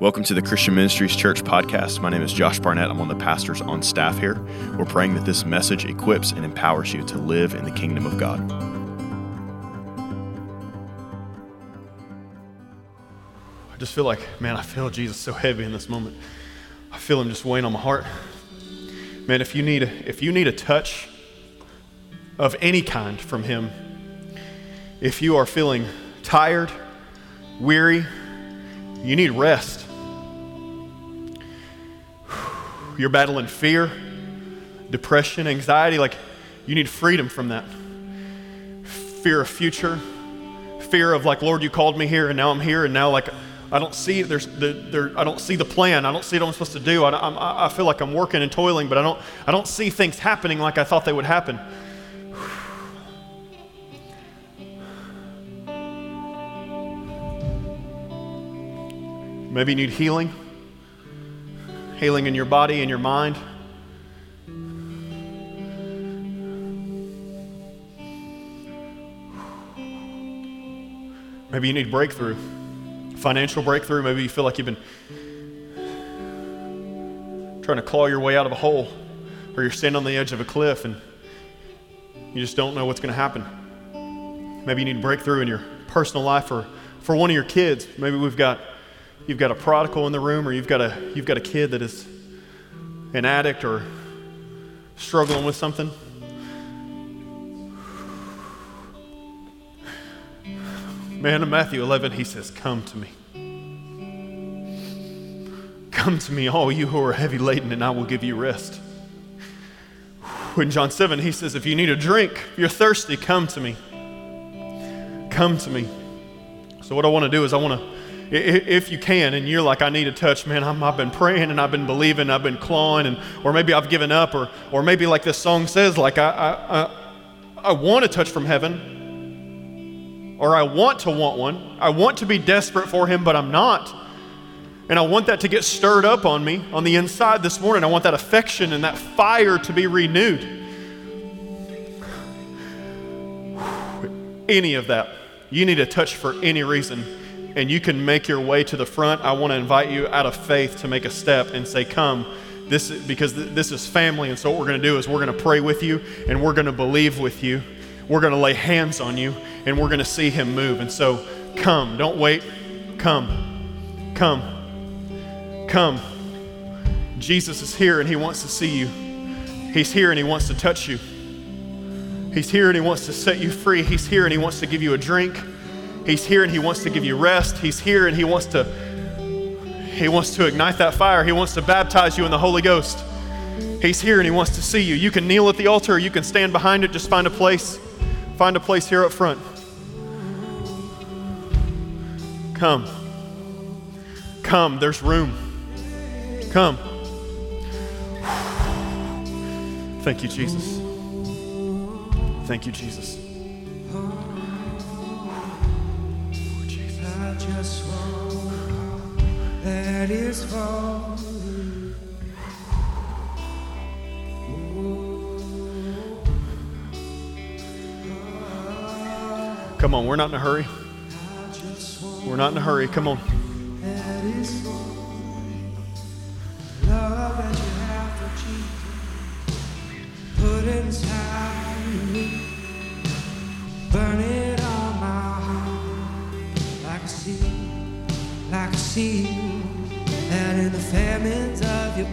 Welcome to the Christian Ministries Church podcast. My name is Josh Barnett. I'm one of the pastors on staff here. We're praying that this message equips and empowers you to live in the kingdom of God. I just feel like, man, I feel Jesus so heavy in this moment. I feel him just weighing on my heart. Man, if you need a, if you need a touch of any kind from him, if you are feeling tired, weary, you need rest. You're battling fear, depression, anxiety, like you need freedom from that. Fear of future, fear of like, Lord, you called me here and now I'm here and now like I don't see there's the, there, I don't see the plan. I don't see what I'm supposed to do. I, I, I feel like I'm working and toiling, but I don't I don't see things happening like I thought they would happen. Maybe you need healing, healing in your body and your mind. Maybe you need breakthrough, financial breakthrough. Maybe you feel like you've been trying to claw your way out of a hole, or you're standing on the edge of a cliff and you just don't know what's going to happen. Maybe you need breakthrough in your personal life or for one of your kids. Maybe we've got you've got a prodigal in the room or you've got a you've got a kid that is an addict or struggling with something. Man, in Matthew 11, he says, Come to me. Come to me, all you who are heavy laden, and I will give you rest. In John 7, he says, If you need a drink, if you're thirsty, come to me. Come to me. So, what I want to do is, I want to if you can and you're like i need a touch man i have been praying and i've been believing i've been clawing and or maybe i've given up or or maybe like this song says like i i, I, I want a touch from heaven or i want to want one. I want to be desperate for him but i'm not. And i want that to get stirred up on me on the inside this morning. I want that affection and that fire to be renewed. Any of that you need a touch for any reason and you can make your way to the front, I want to invite you out of faith to make a step and say, Come. This, because this is family, and so what we're going to do is we're going to pray with you and we're going to believe with you. We're going to lay hands on you and we're going to see Him move. And so, come. Don't wait. Come. Come. Come. Jesus is here and He wants to see you. He's here and He wants to touch you. He's here and He wants to set you free. He's here and He wants to give you a drink. He's here and he wants to give you rest. He's here and he wants to he wants to ignite that fire. He wants to baptize you in the Holy Ghost. He's here and he wants to see you. You can kneel at the altar or you can stand behind it. Just find a place. Find a place here up front. Come. Come, there's room. Come. Thank you, Jesus. Thank you, Jesus. That is for Come on, we're not in a hurry. We're not in a hurry. Come on.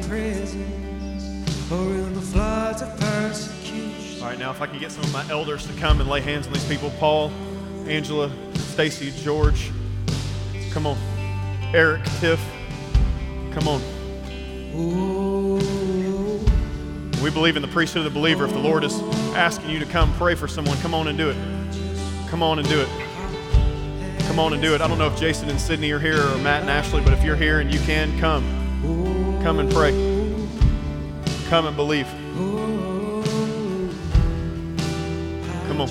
Presence, or in the floods of persecution. All right, now if I can get some of my elders to come and lay hands on these people Paul, Angela, Stacy, George. Come on. Eric, Tiff. Come on. We believe in the priesthood of the believer. If the Lord is asking you to come pray for someone, come on and do it. Come on and do it come on and do it. I don't know if Jason and Sydney are here or Matt and Ashley, but if you're here and you can, come. Come and pray. Come and believe. Come on.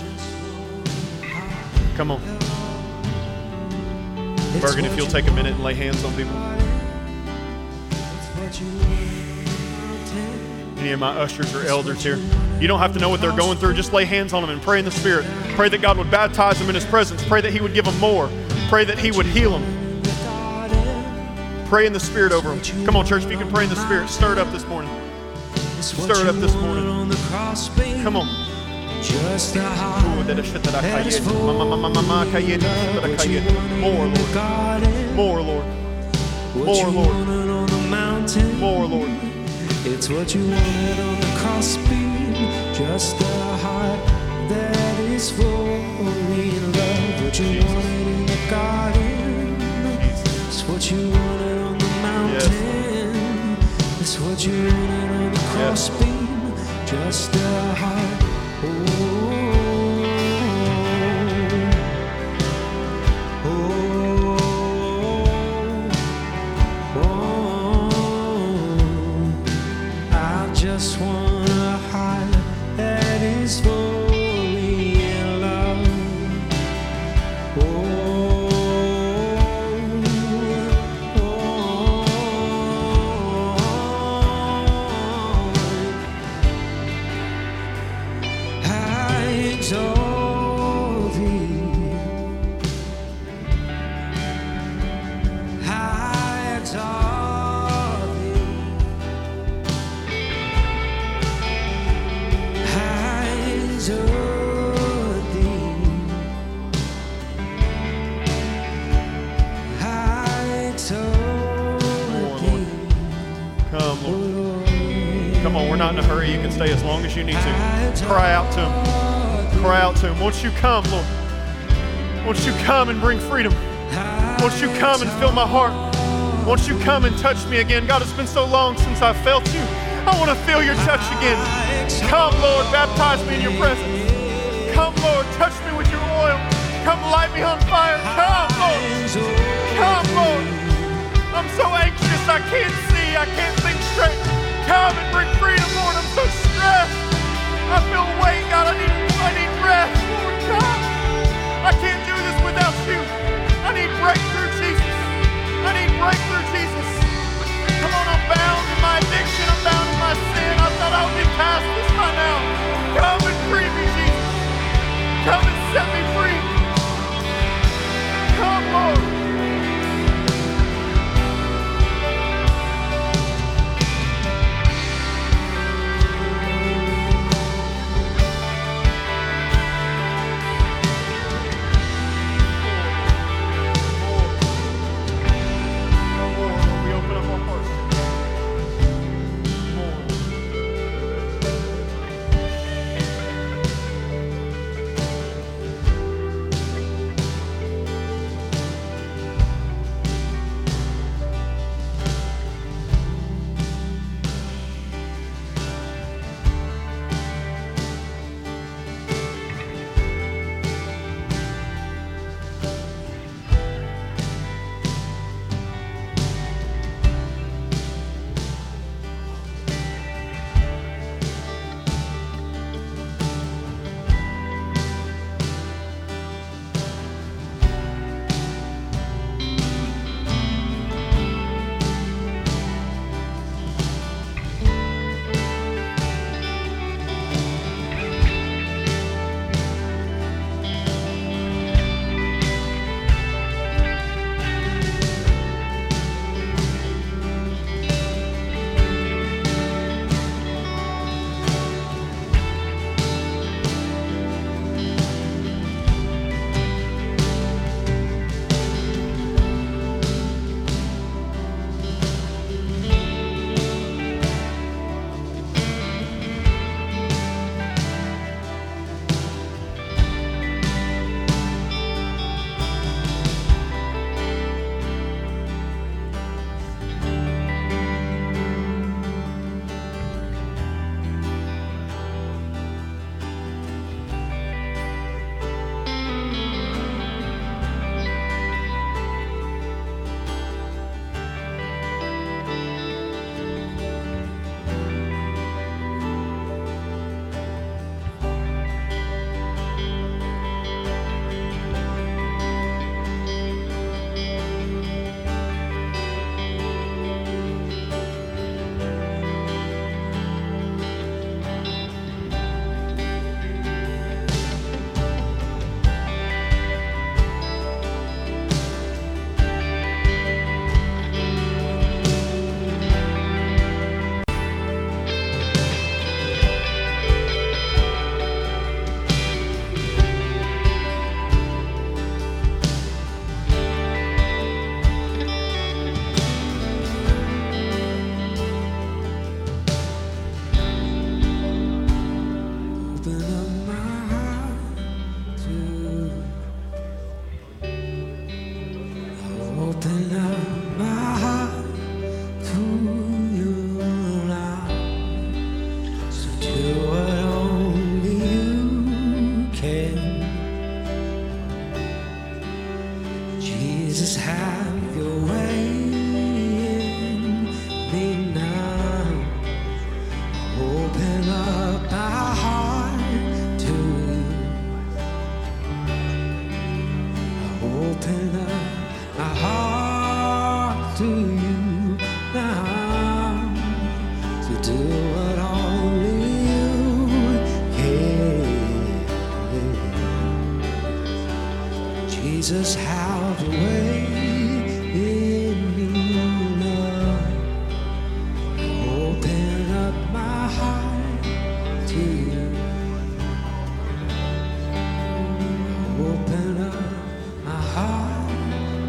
Come on. Bergen, if you'll take a minute and lay hands on people. Any of my ushers or elders here. You don't have to know what they're going through. Just lay hands on them and pray in the Spirit. Pray that God would baptize them in His presence. Pray that He would give them more. Pray that He would heal them. Pray in the Spirit over them. Come on, church, if you can pray in the Spirit, stir it up this morning. Stir it up this morning. Come on. Just More, Lord. More, Lord. More, Lord. More, Lord. It's what you wanted on the crossbeam. Just a heart that is fully in love. What you wanted in the garden. It's what you wanted It's what you wanted on the crossbeam. Just a heart. I you come, Lord? Won't you come and bring freedom? Won't you come and fill my heart? Won't you come and touch me again? God, it's been so long since I felt you. I want to feel your touch again. Come, Lord, baptize me in your presence. Come, Lord, touch me with your oil. Come light me on fire. Come, Lord. Come, Lord. I'm so anxious. I can't see. I can't think straight. Come and bring freedom, Lord. I'm so stressed. I feel I can't do this without you. I need breakthrough, Jesus. I need breakthrough, Jesus. Come on, I'm bound in my addiction. I'm bound in my sin. I thought I would be past this by now. Come and free me, Jesus. Come and set me free. Come, Lord.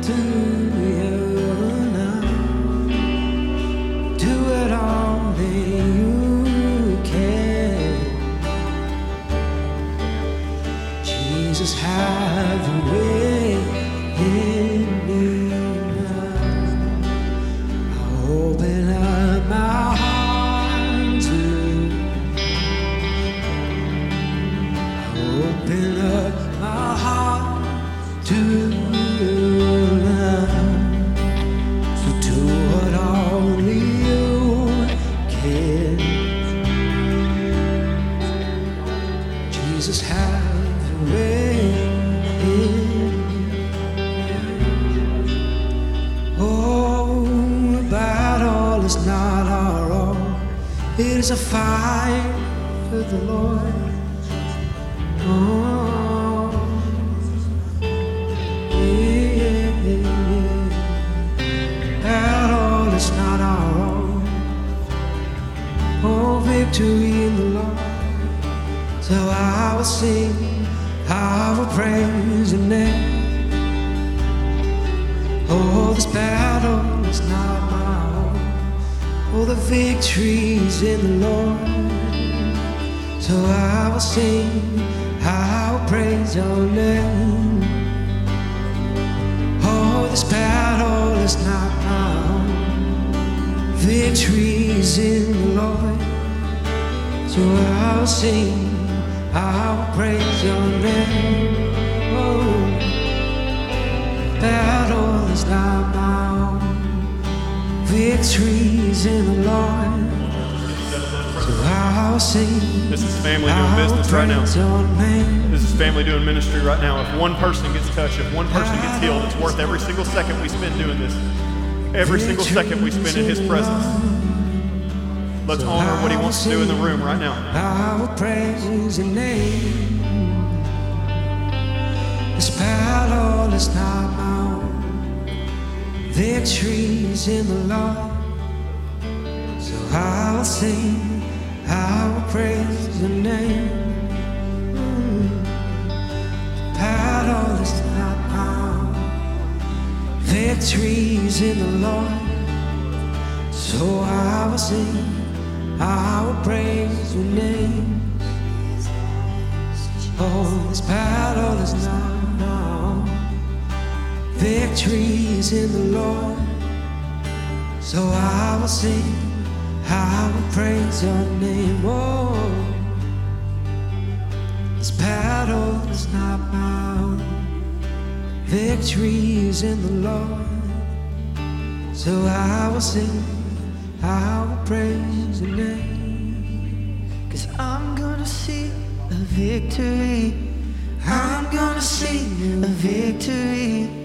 Heart Fight for the Lord. Oh, yeah, yeah. Battle is not our own. Oh, victory in the Lord. So I will sing, I will praise your name. Oh, this battle is not. Oh, the victories in the Lord. So I will sing, I will praise your name. Oh, this battle is not my own. Victory's in the Lord. So I will sing, I will praise your name. Oh, battle is not Victory's in the Lord. So I will sing. This is family doing business right now. praise your name. This is family doing ministry right now. If one person gets touched, if one person gets healed, it's worth every single second we spend doing this. Every single second we spend in His presence. Let's honor what He wants to do in the room right now. I will praise your name. This battle is not my own. Victory's in the Lord. So I will sing, I will praise your name. Mm. The battle own. In the Lord. So I will sing, I will praise your name. Victory's in the Lord. So I will sing, I will praise your name. Oh, this battle is not my own. is in the Lord. So I will sing, I will praise your name. Cause I'm gonna see a victory. I'm gonna see a victory.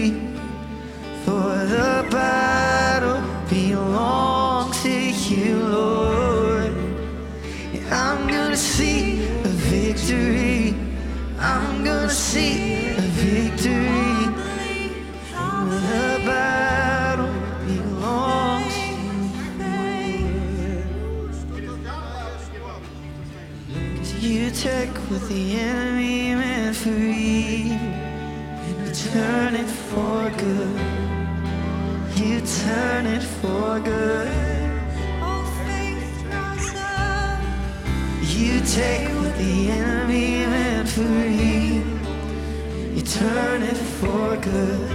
For good. You turn it for good. Oh, faith rise up. You take what the enemy meant for evil, you turn it for good.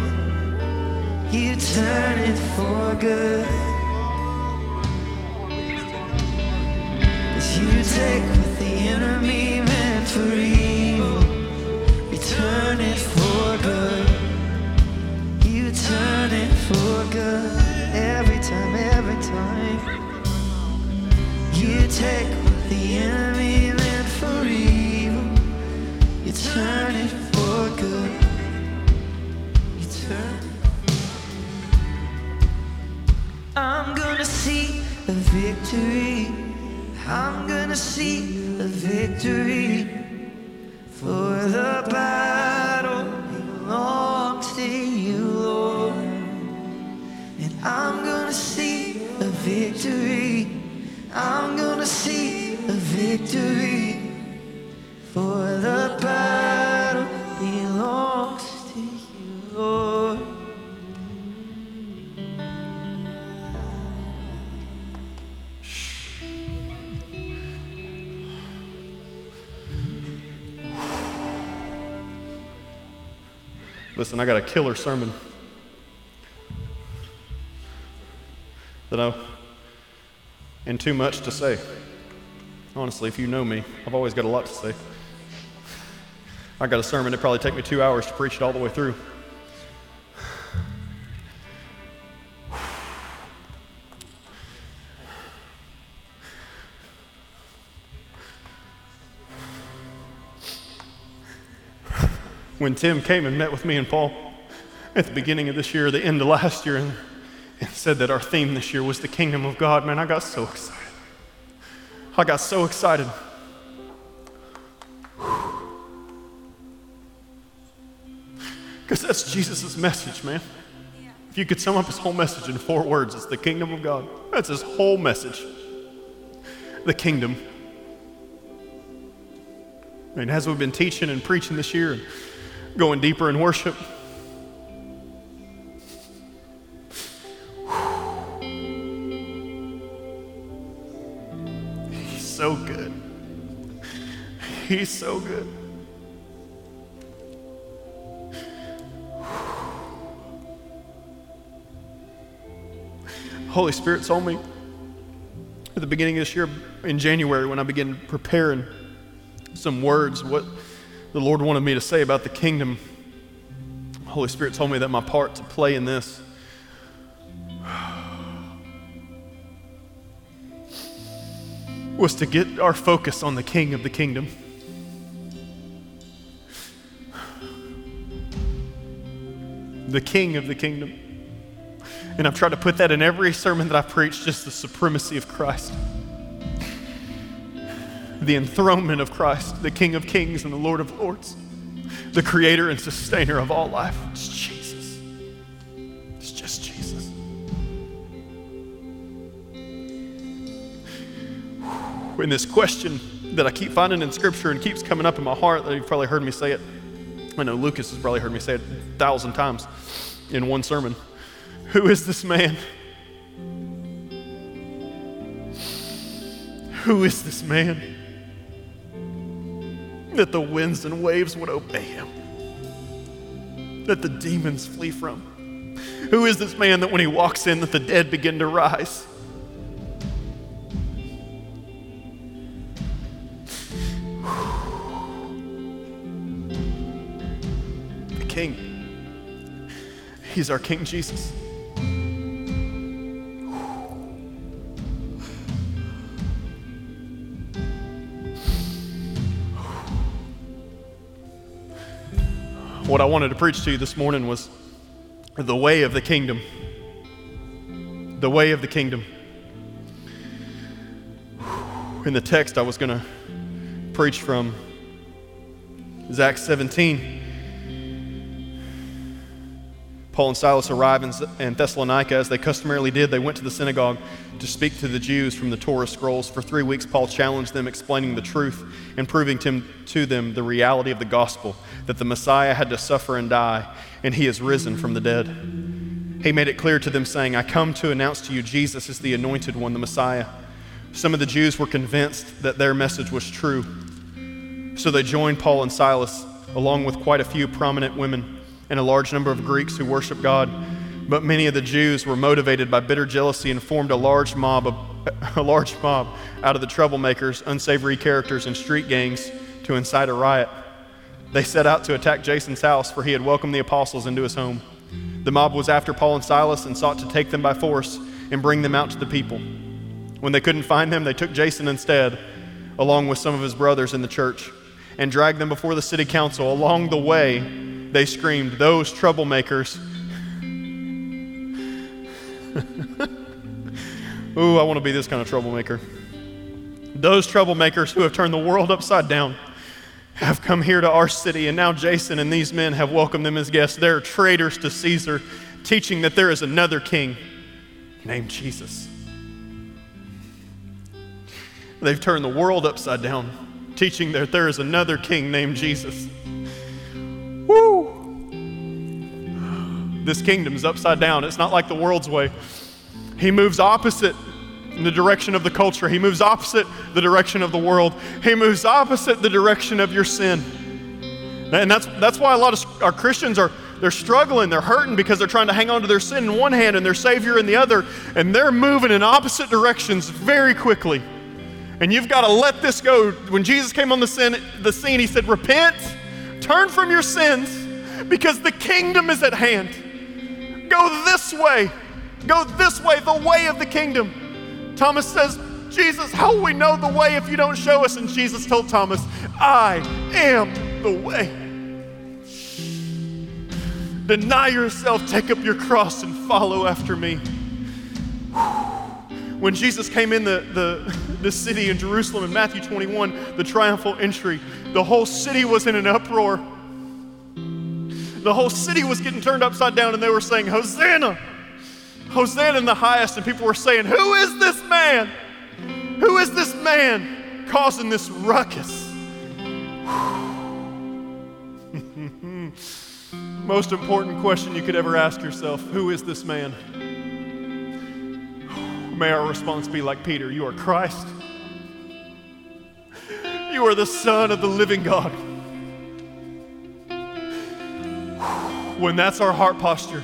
You turn it for good. As you take what the enemy meant for evil, you turn it for. You turn it for good every time, every time. You take what the enemy meant for evil, you turn it for good. You turn. I'm gonna see a victory. I'm gonna see a victory. For the battle belongs I'm gonna see a victory. I'm gonna see a victory. For the battle belongs to you, Lord. Listen, I got a killer sermon I, and too much to say. Honestly, if you know me, I've always got a lot to say. I got a sermon that probably take me two hours to preach it all the way through. when Tim came and met with me and Paul at the beginning of this year, the end of last year, and, and said that our theme this year was the kingdom of God, man, I got so excited. I got so excited. Because that's Jesus' message, man. If you could sum up his whole message in four words, it's the kingdom of God. That's his whole message. The kingdom. And as we've been teaching and preaching this year and going deeper in worship, He's so good. Holy Spirit told me at the beginning of this year, in January, when I began preparing some words, what the Lord wanted me to say about the kingdom. Holy Spirit told me that my part to play in this was to get our focus on the King of the kingdom. The King of the kingdom. And I've tried to put that in every sermon that I've preached, just the supremacy of Christ the enthronement of Christ, the King of Kings and the Lord of Lords, the creator and sustainer of all life. It's Jesus. It's just Jesus. In this question that I keep finding in Scripture and keeps coming up in my heart, that you've probably heard me say it. I know Lucas has probably heard me say it a thousand times in one sermon. Who is this man? Who is this man? that the winds and waves would obey him, that the demons flee from? Who is this man that when he walks in, that the dead begin to rise? He's our King Jesus. What I wanted to preach to you this morning was the way of the kingdom. The way of the kingdom. In the text, I was going to preach from Acts 17. Paul and Silas arrive in, Thessalonica, as they customarily did, they went to the synagogue to speak to the Jews from the Torah scrolls. For three weeks, Paul challenged them, explaining the truth and proving to them the reality of the gospel that the Messiah had to suffer and die, and he is risen from the dead. He made it clear to them, saying, I come to announce to you Jesus is the anointed one, the Messiah. Some of the Jews were convinced that their message was true. So they joined Paul and Silas, along with quite a few prominent women and a large number of Greeks who worship God. But many of the Jews were motivated by bitter jealousy and formed a large mob, of, a large mob out of the troublemakers, unsavory characters, and street gangs to incite a riot. They set out to attack Jason's house, for he had welcomed the apostles into his home. The mob was after Paul and Silas and sought to take them by force and bring them out to the people. When they couldn't find them, they took Jason instead, along with some of his brothers in the church, and dragged them before the city council. Along the way, they screamed, Those troublemakers. Ooh, I want to be this kind of troublemaker. Those troublemakers who have turned the world upside down have come here to our city, and now Jason and these men have welcomed them as guests. They're traitors to Caesar, teaching that there is another king named Jesus. They've turned the world upside down, teaching that there is another king named Jesus. Woo! This kingdom is upside down. It's not like the world's way. He moves opposite in the direction of the culture. He moves opposite the direction of the world. He moves opposite the direction of your sin. And that's, that's why a lot of our Christians are they're struggling, they're hurting because they're trying to hang on to their sin in one hand and their Savior in the other, and they're moving in opposite directions very quickly. And you've got to let this go. When Jesus came on the, sin, the scene, he said, Repent Turn from your sins because the kingdom is at hand. Go this way. Go this way, the way of the kingdom. Thomas says, Jesus, how will we know the way if you don't show us? And Jesus told Thomas, I am the way. Deny yourself, take up your cross, and follow after me. When Jesus came in the, the, the city in Jerusalem in Matthew 21, the triumphal entry, the whole city was in an uproar. The whole city was getting turned upside down, and they were saying, Hosanna! Hosanna in the highest. And people were saying, Who is this man? Who is this man causing this ruckus? Most important question you could ever ask yourself Who is this man? May our response be like Peter You are Christ. You are the Son of the living God. When that's our heart posture,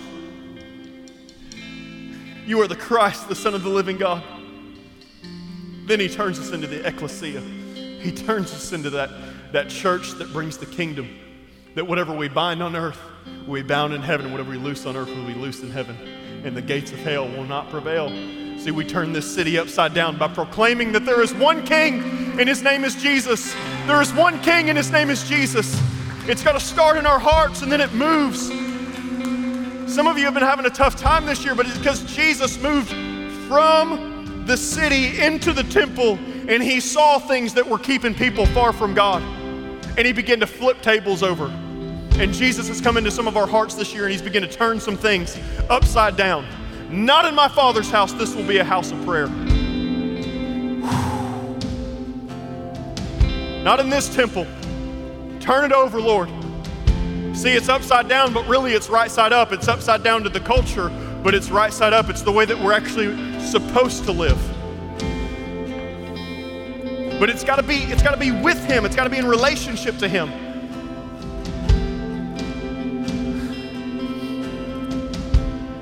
you are the Christ, the Son of the living God. Then he turns us into the ecclesia. He turns us into that, that church that brings the kingdom. That whatever we bind on earth will be bound in heaven, whatever we loose on earth will be loosed in heaven, and the gates of hell will not prevail. See, we turn this city upside down by proclaiming that there is one king and his name is Jesus. There is one king and his name is Jesus. It's got to start in our hearts and then it moves. Some of you have been having a tough time this year, but it's because Jesus moved from the city into the temple and he saw things that were keeping people far from God. And he began to flip tables over. And Jesus has come into some of our hearts this year and he's begun to turn some things upside down. Not in my Father's house, this will be a house of prayer. Not in this temple. Turn it over, Lord. See, it's upside down, but really it's right side up. It's upside down to the culture, but it's right side up. It's the way that we're actually supposed to live. But it's got to be it's got to be with him. It's got to be in relationship to him.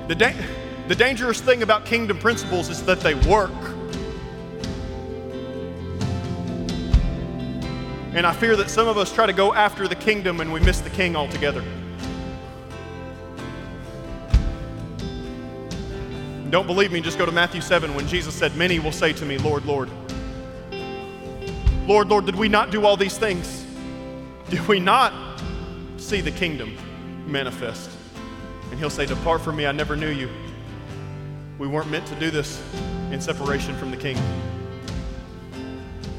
The da- the dangerous thing about kingdom principles is that they work. And I fear that some of us try to go after the kingdom and we miss the king altogether. Don't believe me, just go to Matthew 7 when Jesus said, Many will say to me, Lord, Lord. Lord, Lord, did we not do all these things? Did we not see the kingdom manifest? And he'll say, Depart from me, I never knew you. We weren't meant to do this in separation from the King.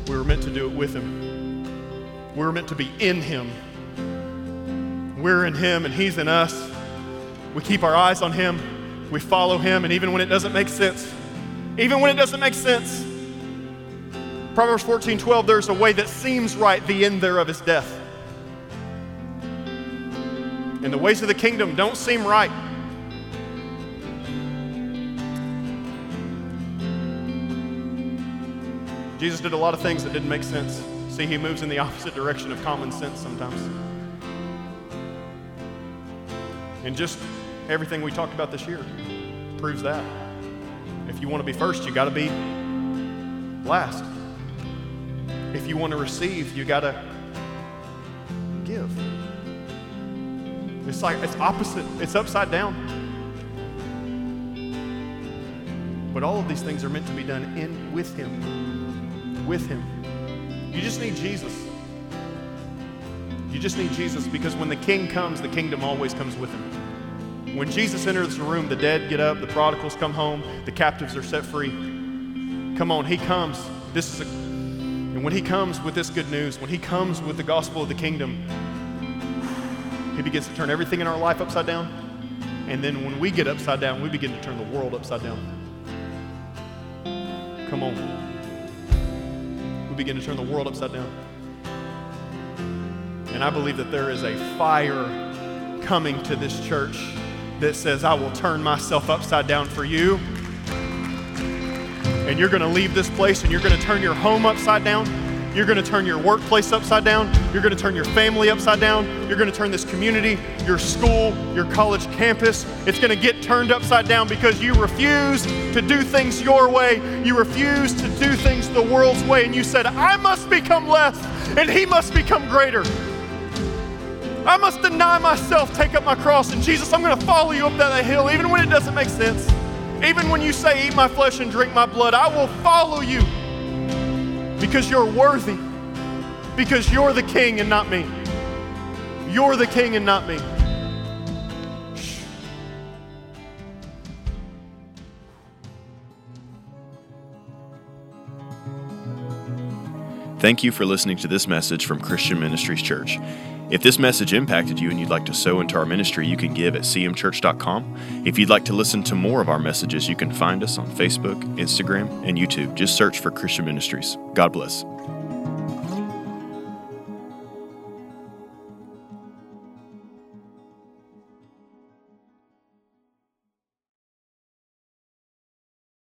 We were meant to do it with Him. We were meant to be in Him. We're in Him and He's in us. We keep our eyes on Him. We follow Him, and even when it doesn't make sense, even when it doesn't make sense, Proverbs 14 12, there's a way that seems right, the end thereof is death. And the ways of the kingdom don't seem right. Jesus did a lot of things that didn't make sense. See, he moves in the opposite direction of common sense sometimes. And just everything we talked about this year proves that. If you want to be first, you got to be last. If you want to receive, you got to give. It's like it's opposite, it's upside down. But all of these things are meant to be done in with him with Him. You just need Jesus. You just need Jesus because when the King comes, the kingdom always comes with Him. When Jesus enters the room, the dead get up, the prodigals come home, the captives are set free. Come on, He comes. This is a, and when He comes with this good news, when He comes with the gospel of the kingdom, He begins to turn everything in our life upside down. And then when we get upside down, we begin to turn the world upside down. Come on we begin to turn the world upside down. And I believe that there is a fire coming to this church that says, I will turn myself upside down for you. And you're going to leave this place and you're going to turn your home upside down. You're going to turn your workplace upside down. You're going to turn your family upside down. You're going to turn this community, your school, your college campus. It's going to get turned upside down because you refuse to do things your way. You refuse to do things the world's way. And you said, I must become less and he must become greater. I must deny myself, take up my cross. And Jesus, I'm going to follow you up that hill, even when it doesn't make sense. Even when you say, Eat my flesh and drink my blood, I will follow you because you're worthy, because you're the king and not me. You're the king and not me. Thank you for listening to this message from Christian Ministries Church. If this message impacted you and you'd like to sow into our ministry, you can give at cmchurch.com. If you'd like to listen to more of our messages, you can find us on Facebook, Instagram, and YouTube. Just search for Christian Ministries. God bless.